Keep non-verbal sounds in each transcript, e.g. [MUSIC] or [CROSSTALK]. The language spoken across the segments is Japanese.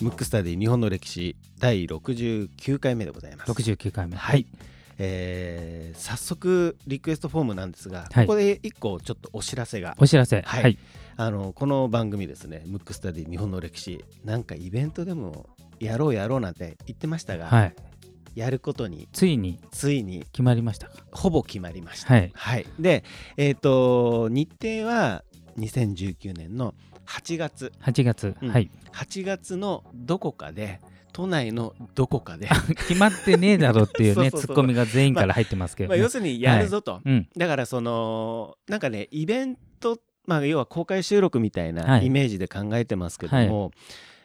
ムックスタディ日本の歴史第69回目でございます。69回目。はい、えー早速リクエストフォームなんですが、はい。ここで一個ちょっとお知らせが。お知らせ。はい。はい。あのこの番組ですねムックスタディ日本の歴史なんかイベントでもやろうやろうなんて言ってましたが、はい。やることについについに決まりましたか？ほぼ決まりました。はい。で、えっ、と日程は2019年の8月。8月、うん。はい。8月のどこかで都内のどこかで、[LAUGHS] 決まってねえだろっていうね [LAUGHS] ツッコミが全員から入ってますけど、ね。まあ、要するにやるぞと、うん。だからそのなんかねイベント、まあ、要は公開収録みたいはない。イメージで考えてますけども、は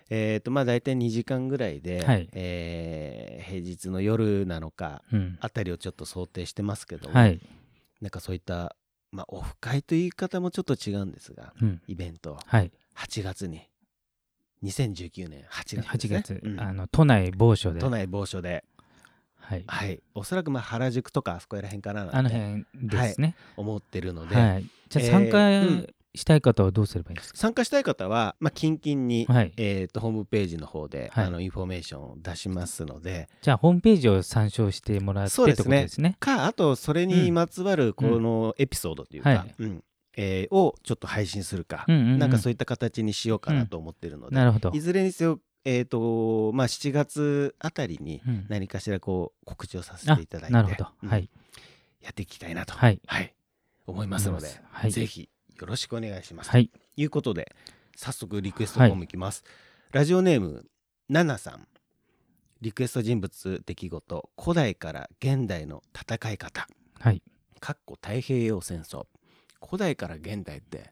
えっ、とまあ大体2時間ぐらいで、はい。えー平日の夜なのかうん。あたりをちょっと想定してますけども、はい、なんかそういった、まあ、オフ会という言い方もちょっと違うんですがうん。イベント。はい、8月に。2019年8月です、8ね、月、うん。あの都内某所で。都内某所で、はい、はい、おそらくまあ原宿とかあそこら辺かなあなんて。の辺ですね。思ってるので、はい、じゃあえー参加うんしたい方はどうすればいいですか、参加したい方は、まあ、キンキンに、はい。えー、とホームページの方で、はい。あのインフォメーションを出しますので。じゃあホームページを参照してもらってそうですね？とですね。かあとそれにまつわるこのエピソードというか、はい。うん。えーをちょっと配信するか、うんうんうん。なんかそういった形にしようかなと思ってるので、なるほど。いずれにせよ、えーとまあ、7月あたりにうん。何かしらこう告知をさせていただいて、なるほど、うん。はい。やっていきたいなと、はい。思いますので、はい。ぜひよろしくお願いします。はい。ということで早速リクエストフォームいきます、ラジオネームナナさん。リクエスト人物出来事古代から現代の戦い方。はい。かっこ太平洋戦争。古代から現代って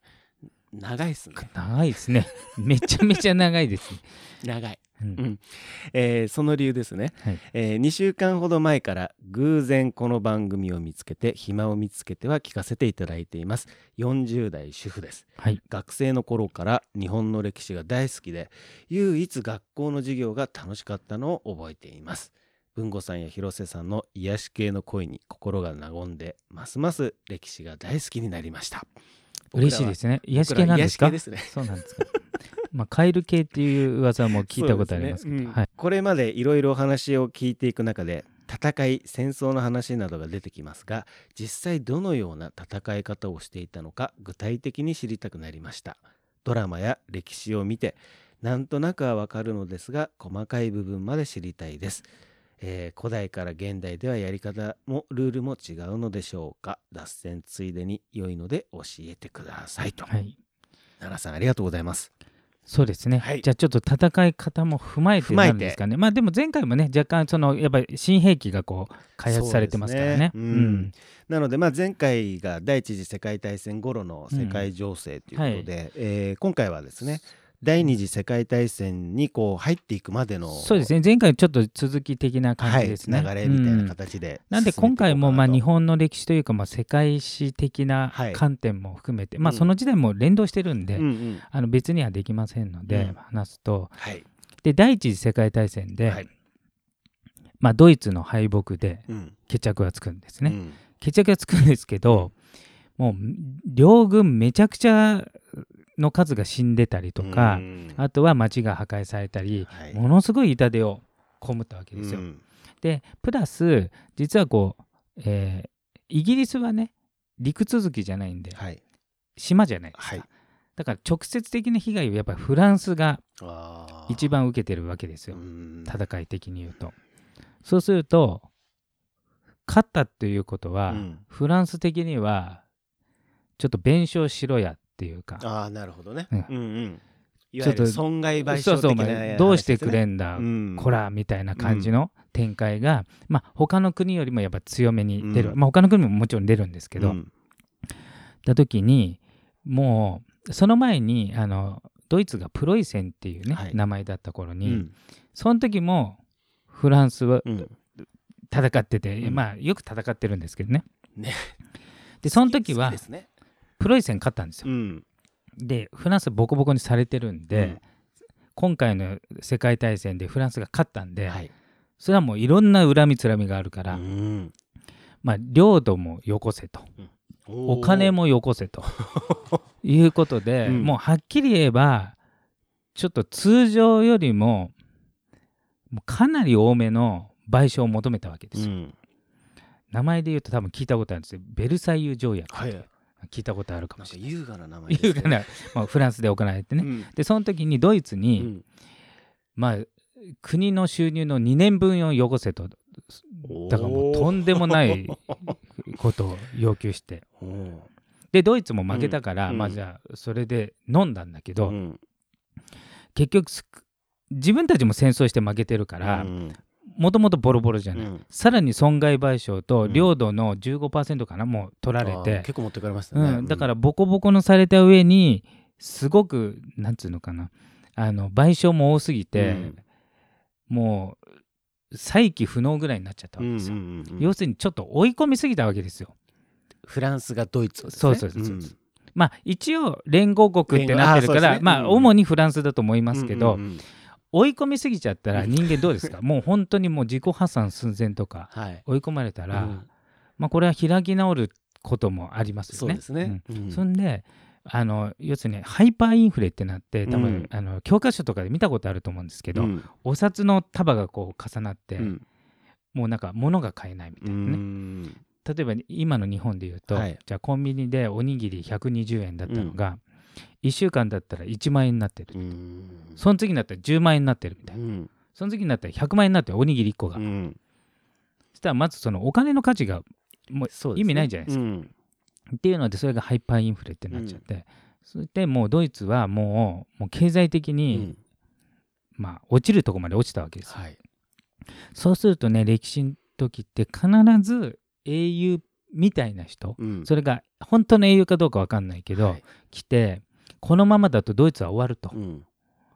長いっすね。長いですね。めちゃめちゃ長いですね、[LAUGHS] 長い、うん。うん。えーその理由ですね、はい。え2週間ほど前から偶然この番組を見つけて暇を見つけては聞かせていただいています。40代主婦です。はい。学生の頃から日本の歴史が大好きで唯一学校の授業が楽しかったのを覚えています。文吾さんや広瀬さんの癒し系の声に心が和んでますます歴史が大好きになりました。嬉しいですすね。癒し系なんですか？癒し系ですね。そうなんですか [LAUGHS] まあカエル系っていう噂も聞いたことありますけどね。うん。はい。これまでいろいろお話を聞いていく中で戦い戦争の話などが出てきますが実際どのような戦い方をしていたのか具体的に知りたくなりました。ドラマや歴史を見てなんとなくはわかるのですが細かい部分まで知りたいです、えー古代から現代ではやり方もルールも違うのでしょうか。脱線ついでに良いので教えてくださいと、はい。奈良さんありがとうございますそうですね、はい。じゃあちょっと戦い方も踏まえてなんですかね。まあでも前回もね若干そのやっぱり新兵器がこう開発されてますからね。そうですね。うん。なので、まあ、前回が第一次世界大戦頃の世界情勢ということで、えー今回はですね第二次世界大戦にこう入っていくまでのそうですね。前回ちょっと続き的な感はい、じですね、流れみたいなうん形で、なんで今回もまあ日本本の歴史というかまあ世界史的なはい。観点も含めて、まあうん。その時代も連動してるんで、うんうん。あの別にはできませんので、うん。話すと。はい。で第一次世界大戦で、はい。まあ、ドイツの敗北でうん。決着がつくんですね、うん。決着がつくんですけどもう両軍めちゃくちゃの数が死んでたりとか、うん。あとは町が破壊されたり、はい。ものすごい痛手を被ったわけですよ。うん。でプラス実はこう、えーイギリスはね陸続きじゃないんではい。島じゃないですか、はい。だから直接的な被害をやっぱりフランスが一番受けてるわけですよ。うん。戦い的に言うと。そうすると勝ったっていうことは、うん。フランス的にはちょっと弁償しろや。っていうか。ああなるほどね、うん。うんうん。いちょっとわゆる損害賠償的な前どうしてくれんんだ、うん。こらみたいな感じの展開が、まあ他の国よりもやっぱ強めに出る、うん。まあ他の国ももちろん出るんですけど、うん。た時にもうその前にあのドイツがプロイセンっていうね、はい。名前だった頃に、うん。その時もフランスはうん。戦ってて、うん。まあよく戦ってるんですけどね。ね。でその時はねプロイセン勝ったんですよ、うん。でフランスボコボコにされてるんで、うん。今回の世界大戦でフランスが勝ったんで、はい。それはもういろんな恨みつらみがあるから、うん。まあ領土もよこせと。お金もよこせと。[LAUGHS] いうことで、うん。もうはっきり言えばちょっと通常よりもかなり多めの賠償を求めたわけですよ。うん。名前で言うと多分聞いたことあるんですよ。ベルサイユ条約、はい聞いたことあるかもしれない。優雅な名前ね。いうかな、まあ、フランスで行われてね、うん。でその時にドイツうに、ん。まあ国の収入の2年分をよこせと。だからもうとんでもない [LAUGHS] ことを要求して。でドイツも負けたから、うん。まあじゃあそれで飲んだんだけど、うん。結局す自分たちも戦争して負けてるからうんもともとボロボロじゃない、うん。さらに損害賠償とうん。領土の15%かなもう取られて、結構持ってかれましたね。うん、だからボコボコのされた上にすごくなんつうのかな。あの賠償も多すぎて、うん。もう再起不能ぐらいになっちゃったわけですよ、うんうんうんうん。要するにちょっと追い込みすぎたわけですよ。フランスがドイツをですねそうそうそうそう。まあ一応連合国ってなってるから、まあうん。主にフランスだと思いますけど、うんうんうん追い込みすぎちゃったら人間どうですか？[LAUGHS] もう本当にもう自己破産寸前とかはい。追い込まれたら、うん。まあこれは開き直ることもありますよね。そうですね。うん。うん。そんであの要するにハイパーインフレってなって多分、うんあの教科書とかで見たことあると思うんですけど、うん。お札の束がこう重なって、うん。もうなんか物が買えないみたういなね、ん。例えば今の日本で言うと、はい。じゃあコンビニでおにぎり120円だったのが、1週間だったら1万円になってる、うん。その次になったら10万円になってるみたいな、うん。その次になったら100万円になってる。おにぎり1個が、うん。そしたらまずそのお金の価値がもう意味ないじゃないですか。うん。っていうのでそれがハイパーインフレってなっちゃって、それでもうドイツはもうもう経済的うに、ん。まあ、落ちるとこまで落ちたわけですよ、はい。そうするとね歴史の時って必ず英雄みたいな人、うん。それが本当の英雄かどうか分かんないけど、はい。来てこのままだとドイツは終わると、うん。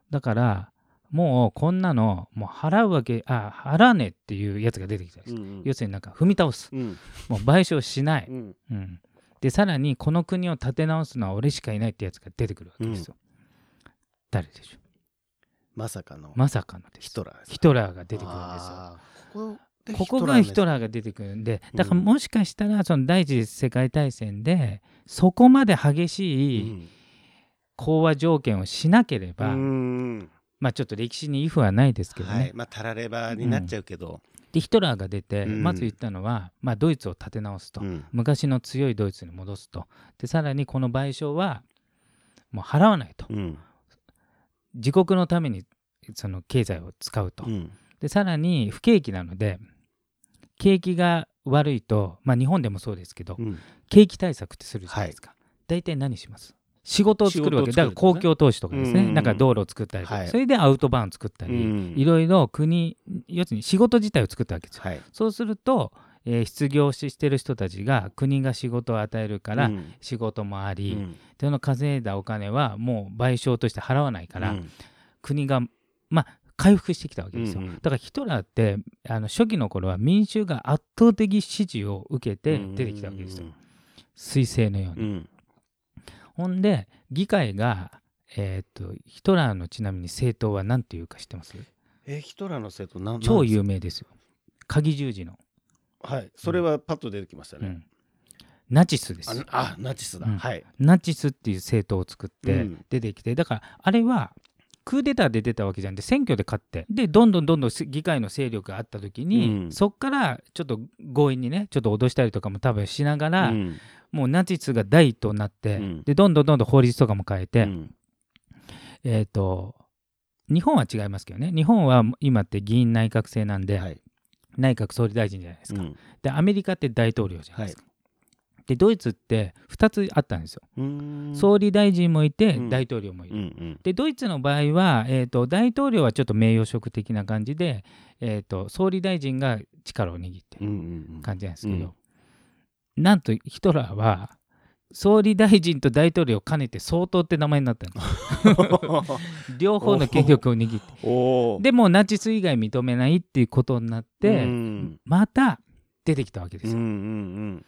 だからもうこんなのもう払うわけあ払わねえっていうやつが出てきたんです、うん要するになんか踏み倒す。うん。もう賠償しない、うん。うん、でさらにこの国を立て直すのは俺しかいないってやつが出てくるわけですよ、誰でしょまさかの。うまさかのヒトラーヒトラーが出てくるんですよ。ここがヒトラーラーが出てくるんでだからもしかしたらその第一次世界大戦でそこまで激しい講和条件をしなければ、うん。まあちょっと歴史にイフはないですけどね、はい。まあたらればになっちゃうけど。でヒトラーが出てうん。まず言ったのは、まあ、ドイツを立て直すと、うん。昔の強いドイツに戻すと。でさらにこの賠償はもう払わないと。うん。自国のためにその経済を使うと、うん。でさらに不景気なので景気が悪いと、まあ、日本でもそうですけど、うん。景気対策ってするじゃないですか、大体何します？仕事を作るわけ。仕事を作るだから公共投資とかですね、うんなんか道路を作ったりとか、はい。それでアウトバーン作ったり、うん。いろいろ国要するに仕事自体を作ったわけですよ。はい。そうすると、えー失業ししてる人たちが国が仕事を与えるから、うん。仕事もあり、うん。その稼いだお金はもう賠償として払わないから、うん。国がまあ回復してきたわけですよ、うんうんだからヒトラーってあの初期の頃は民衆が圧倒的支持を受けて出てきたわけですよ。彗星のように、うんほんで議会がえーっとヒトラーのちなみに政党は何ていうか知ってます？えヒトラーの生徒なん超有名ですよ。鍵十字の、かはい。それはパッと出てきましたね。うん。ナチスです。ああナチスだ。うん。はい。ナチスっていう政党を作ってうん。出てきて、だからあれはクーデターで出たわけじゃなくて選挙で勝って。でどんどんどんどん議会の勢力があった時に、うん。そっからちょっと強引にねちょっと脅したりとかも多分しながら、うんもうナチスが第一党になって、うん。でどんどんどんどん法律とかも変えて、うん。えっ、と日本は違いますけどね。日本は今って議員内閣制なんで、はい。内閣総理大臣じゃないですか、うん。でアメリカって大統領じゃないですか、でドイツって2つあったんですよ、うん。総理大臣もいて、うん。大統領もいる、うんうん。でドイツの場合は、えー、と大統領はちょっと名誉職的な感じで、えー、と総理大臣が力を握ってうんる感じなんですけど、なんとヒトラーは総理大臣と大統領を兼ねて総統って名前になったの。[LAUGHS] 両方の権力を握って。でもうナチス以外認めないっていうことになって、うん。また出てきたわけですよ。うんうん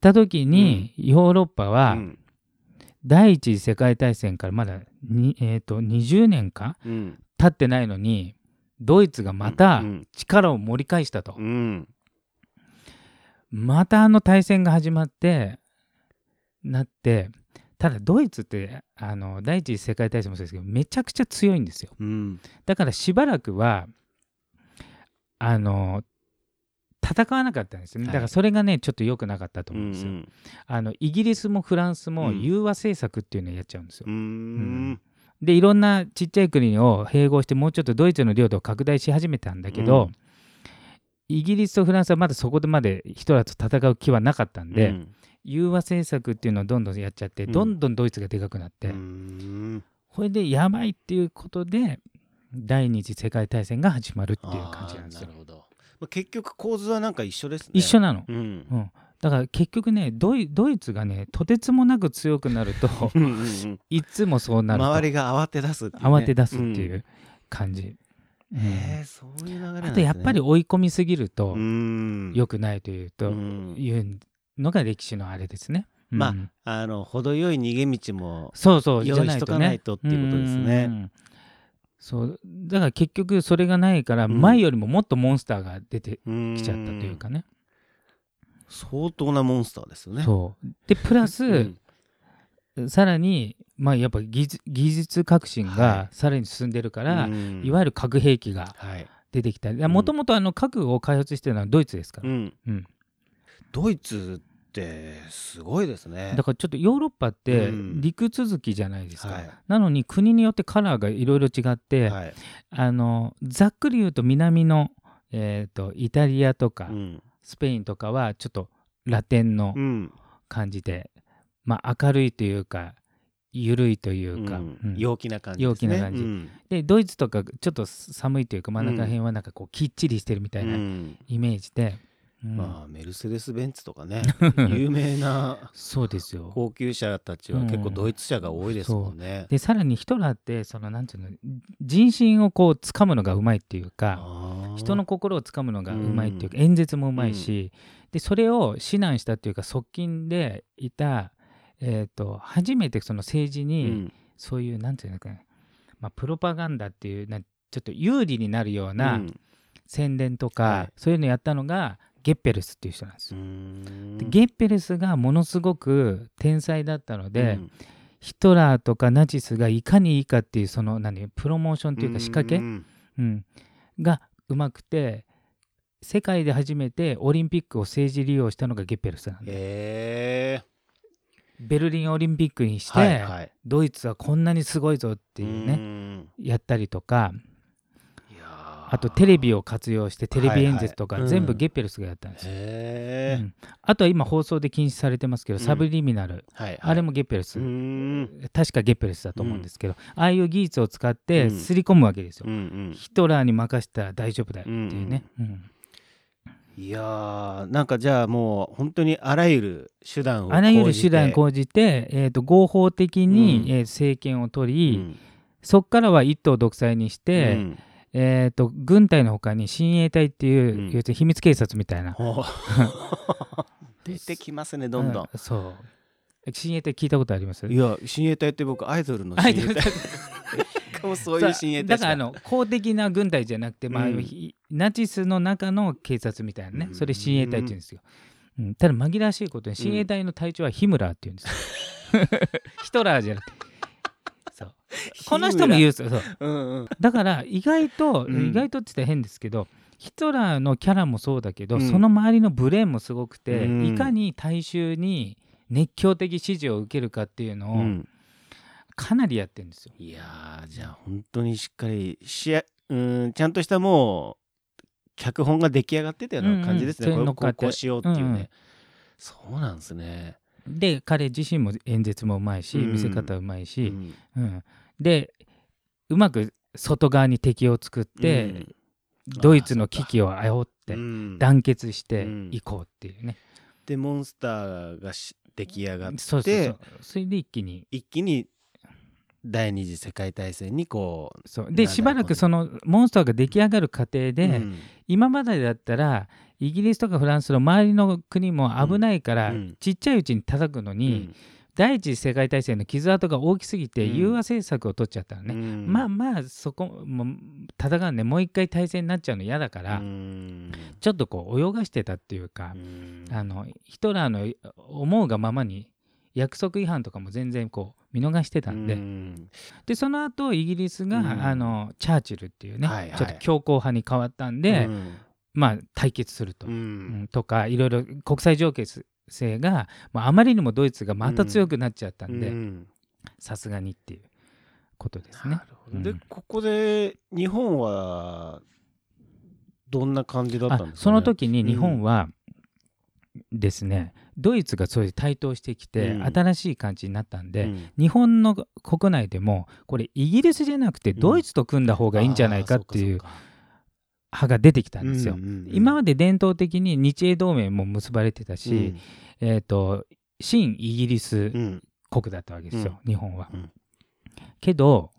た時に、ヨーロッパうはん。第一次世界大戦からまだに、えー、と20年かうん。経ってないのにドイツがまたうん。力を盛り返したと、うんまたあの大戦が始まってなってただドイツってあの第一次世界大戦もそうですけどめちゃくちゃ強いんですよ。うん。だからしばらくはあの戦わなかったんですよね、はい。だからそれがねちょっと良くなかったと思うんですよ、うんあのイギリスもフランスもうん。融和政策っていうのをやっちゃうんですよ、うん。うん。でいろんなちっちゃい国を併合してもうちょっとドイツの領土を拡大し始めたんだけど、うんイギリスとフランスはまだそこでまでヒトラーと戦う気はなかったんで、うん。融和政策っていうのをどんどんやっちゃって、うん。どんどんドイツがでかくなって、うん。これでやばいっていうことで第二次世界大戦が始まるっていう感じなんですよ。あーなる。ほど。まあ結局構図はなんか一緒ですね。一緒なの、うん。うん、だから結局ねドイドイツがねとてつもなく強くなるとうん [LAUGHS] いつもそうなると。周りが慌て出すね。慌て出すっていう感じ、うんへえそういう流れなんね。あとやっぱり追い込みすぎるとうん。良くないというと、うん。いうのが歴史のあれですね。まあうん。あの程よい逃げ道もそうそう用意しとかないとっていうことですね。そう。だから結局それがないからうん。前よりももっとモンスターが出てききちゃったというかね。相当なモンスターですよね。そう。でプラス、うんさらに、まあ、やっぱ技術技術革新はがさらに進んでるから、うん。いわゆる核兵器がはい。出てきた。ん。もともと核を開発してるのはドイツですから、うん。うん。ドイツってすごいですね。だからちょっとヨーロッパってうん。陸続きじゃないですか、はい。なのに国によってカラーがいろいろ違って、はい。あのざっくり言うと南の、えー、とイタリアとか、うん。スペインとかはちょっとラテンのうん。感じで、まあ、明るいというか緩いというか、うん。うん。陽気な感じですね。陽気な感じ。うん。でドイツとかちょっと寒いというか真ん中辺はなんかこうきっちりしてるみたいなうん。イメージで、うん。まあメルセデス・ベンツとかね。[LAUGHS] 有名なそうですよ。高級車たちは結構ドイツ車が多いですもんね。でさらにヒトラーってそのなんていうの人心をこう掴むのがうまいっていうか人の心を掴むのがうまいっていうか、演説もうまいし、でそれを指南したっていうか側近でいた、えー、と初めてその政治うにん。そういう、なんていうのかな、まあ、プロパガンダっていうなちょっと有利になるようなうん。宣伝とか、はい。そういうのやったのがゲッペルスっていう人なんですうよ。ん。でゲッペルスがものすごく天才だったので、うん。ヒトラーとかナチスがいかにいいかっていうその何プロモーションっていうか仕掛け、うんうん、がうまくて世界で初めてオリンピックを政治利用したのがゲッペルスなんでへベルリンオリンピックにしーて、はいはい。ドイツはこんなにすごいぞっていうね、ね。やったりとかあとテレビを活用してテレビ演説とか、全部うん。ゲッペルスがやったんです。よ、あとは今放送で禁止されてますけど、うん。サブリミナル。はいはい。あれもゲッペルス、確かゲッペルスだと思うんですけど、ああいう技術を使ってうんすり込むわけですよ、うんうん。ヒトラーに任せたら大丈夫だよっていうね、うんいやーなんかじゃあもう本当にあらゆる手段をあらゆる手段をこ講じて、えー、と合法的に、うん。えー政権を取り、そこからは一党独裁にして、えー、と軍隊のほかに親衛隊っていう、うん。要するに秘密警察みたいな、[LAUGHS] 出てきますねどんどん、うん。そう。親衛隊聞いたことあります？いや親衛隊って僕アイドルのあ親衛隊。[LAUGHS] もそういう親衛隊だからあの公的な軍隊じゃなくて、まあうん。ひナチスの中の警察みたいなね、うん。それ親衛隊って言うんですよ、うん。ただ紛らわしいことに親衛隊の隊長はヒムラーって言うんですよ、[LAUGHS] ヒトラーじゃなくて。そう。[LAUGHS] この人も言うんですよそう。うんうん。だから意外と、うん。意外とって言ったら変ですけどヒトラーのキャラもそうだけど、うん。その周りのブレーンもすごくて、うん。いかに大衆に熱狂的支持を受けるかっていうのをうん。かなりやってるんですよ。いやーじゃあ本当にしっかりしやうんちゃんとしたもう脚本が出来上がってたような感じですね、うんうんこれこうしようっていうね、うんうん。そうなんですね、で彼自身も演説もうまいし、うん。見せ方うまいし、うん。うん。でうまく外側に敵を作って、うん。ドイツの危機を煽ってうん。団結してうん。いこうっていうね、でモンスターがし出来上がってそれで一気に一気に第二次世界大戦にこうそう。でしばらくそのモンスターが出来上がる過程で、うん。今までだったらイギリスとかフランスの周りの国も危ないから、うん。ちっちゃいうちに叩くのに、第一次世界大戦の傷跡が大きすぎてうん。融和政策を取っちゃったのね、うん。まあまあそこも戦うね。もう一回対戦になっちゃうの嫌だから、うん。ちょっとこう泳がしてたっていうかう、ん。あのヒトラーの思うがままに約束違反とかも全然こう見逃してたんで、うん。でその後イギリスが、うん。あのチャーチルっていうね、はいはい。ちょっと強硬派に変わったんで、うん。まあ対決すると、とかいろいろ国際情勢が、まあ、あまりにもドイツがまた強くなっちゃったんでうん。さすがにっていうことですね。でうん。ここで日本はどんな感じだったんあですか、ね、その時に日本はですね、ドイツがそういう台頭してきて、うん。新しい感じになったんで、うん。日本の国内でもこれイギリスじゃなくてドイツと組んだ方がいいんじゃないかっていう派が出てきたんかですよ。うんうんうん。今まで伝統的に日英同盟も結ばれてたし、えー、と新イギリス国だったわけですよ、日本は。うん。けど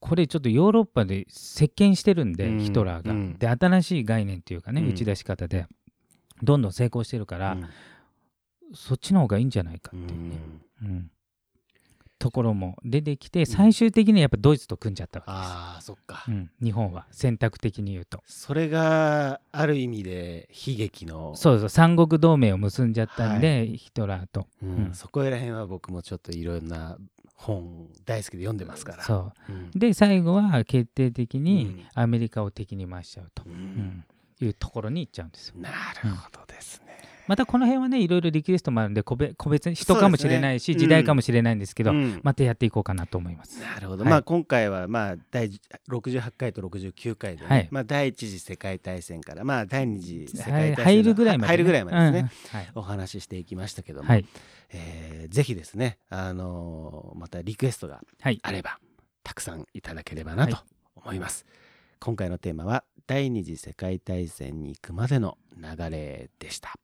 これちょっとヨーロッパで席巻してるんで、うん。ヒトラーが。うん。で新しい概念っていうかね、うん。打ち出し方でどんどん成功してるから、うん。そっちの方がいいんじゃないかっていうね、うん。ところも出てきて最終的にはやっぱドイツと組んじゃったわああそっか、けです、うん、日本は選択的に言うと。それがある意味で悲劇のそうそう。三国同盟を結んじゃったんで、ヒトラーと。うん。うん。そこら辺は僕もちょっといろんな本大好きで読んでますから。そう。ん。うで最後は決定的うにん。アメリカを敵に回しちゃうと、ううんんいうところに行っちゃうんですよ。なるほどですね、またこの辺はねいろいろリクエストもあるんで個別個別に人かもしれないし、ね時代かもしれないんですけど、うん。またやっていこうかなと思います。なるほど、はい。まあ今回はまあ第68回と69回でね、はい。まあ第一次世界大戦からまあ第二次世はい界大戦の入るぐらいまで、入るぐらいまでですね、うんはい。お話ししていきましたけども、はい。えーぜひですね、あのーまたリクエストがはい。あればたくさんいただければなとは思います、今回のテーマは第二次世界大戦に行くまでの流れでした。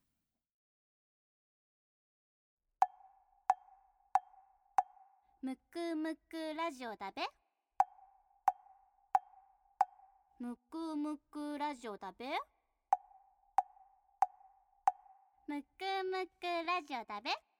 むくむくラジオだべ。むくむくラジオだべ。むくむくラジオだべ。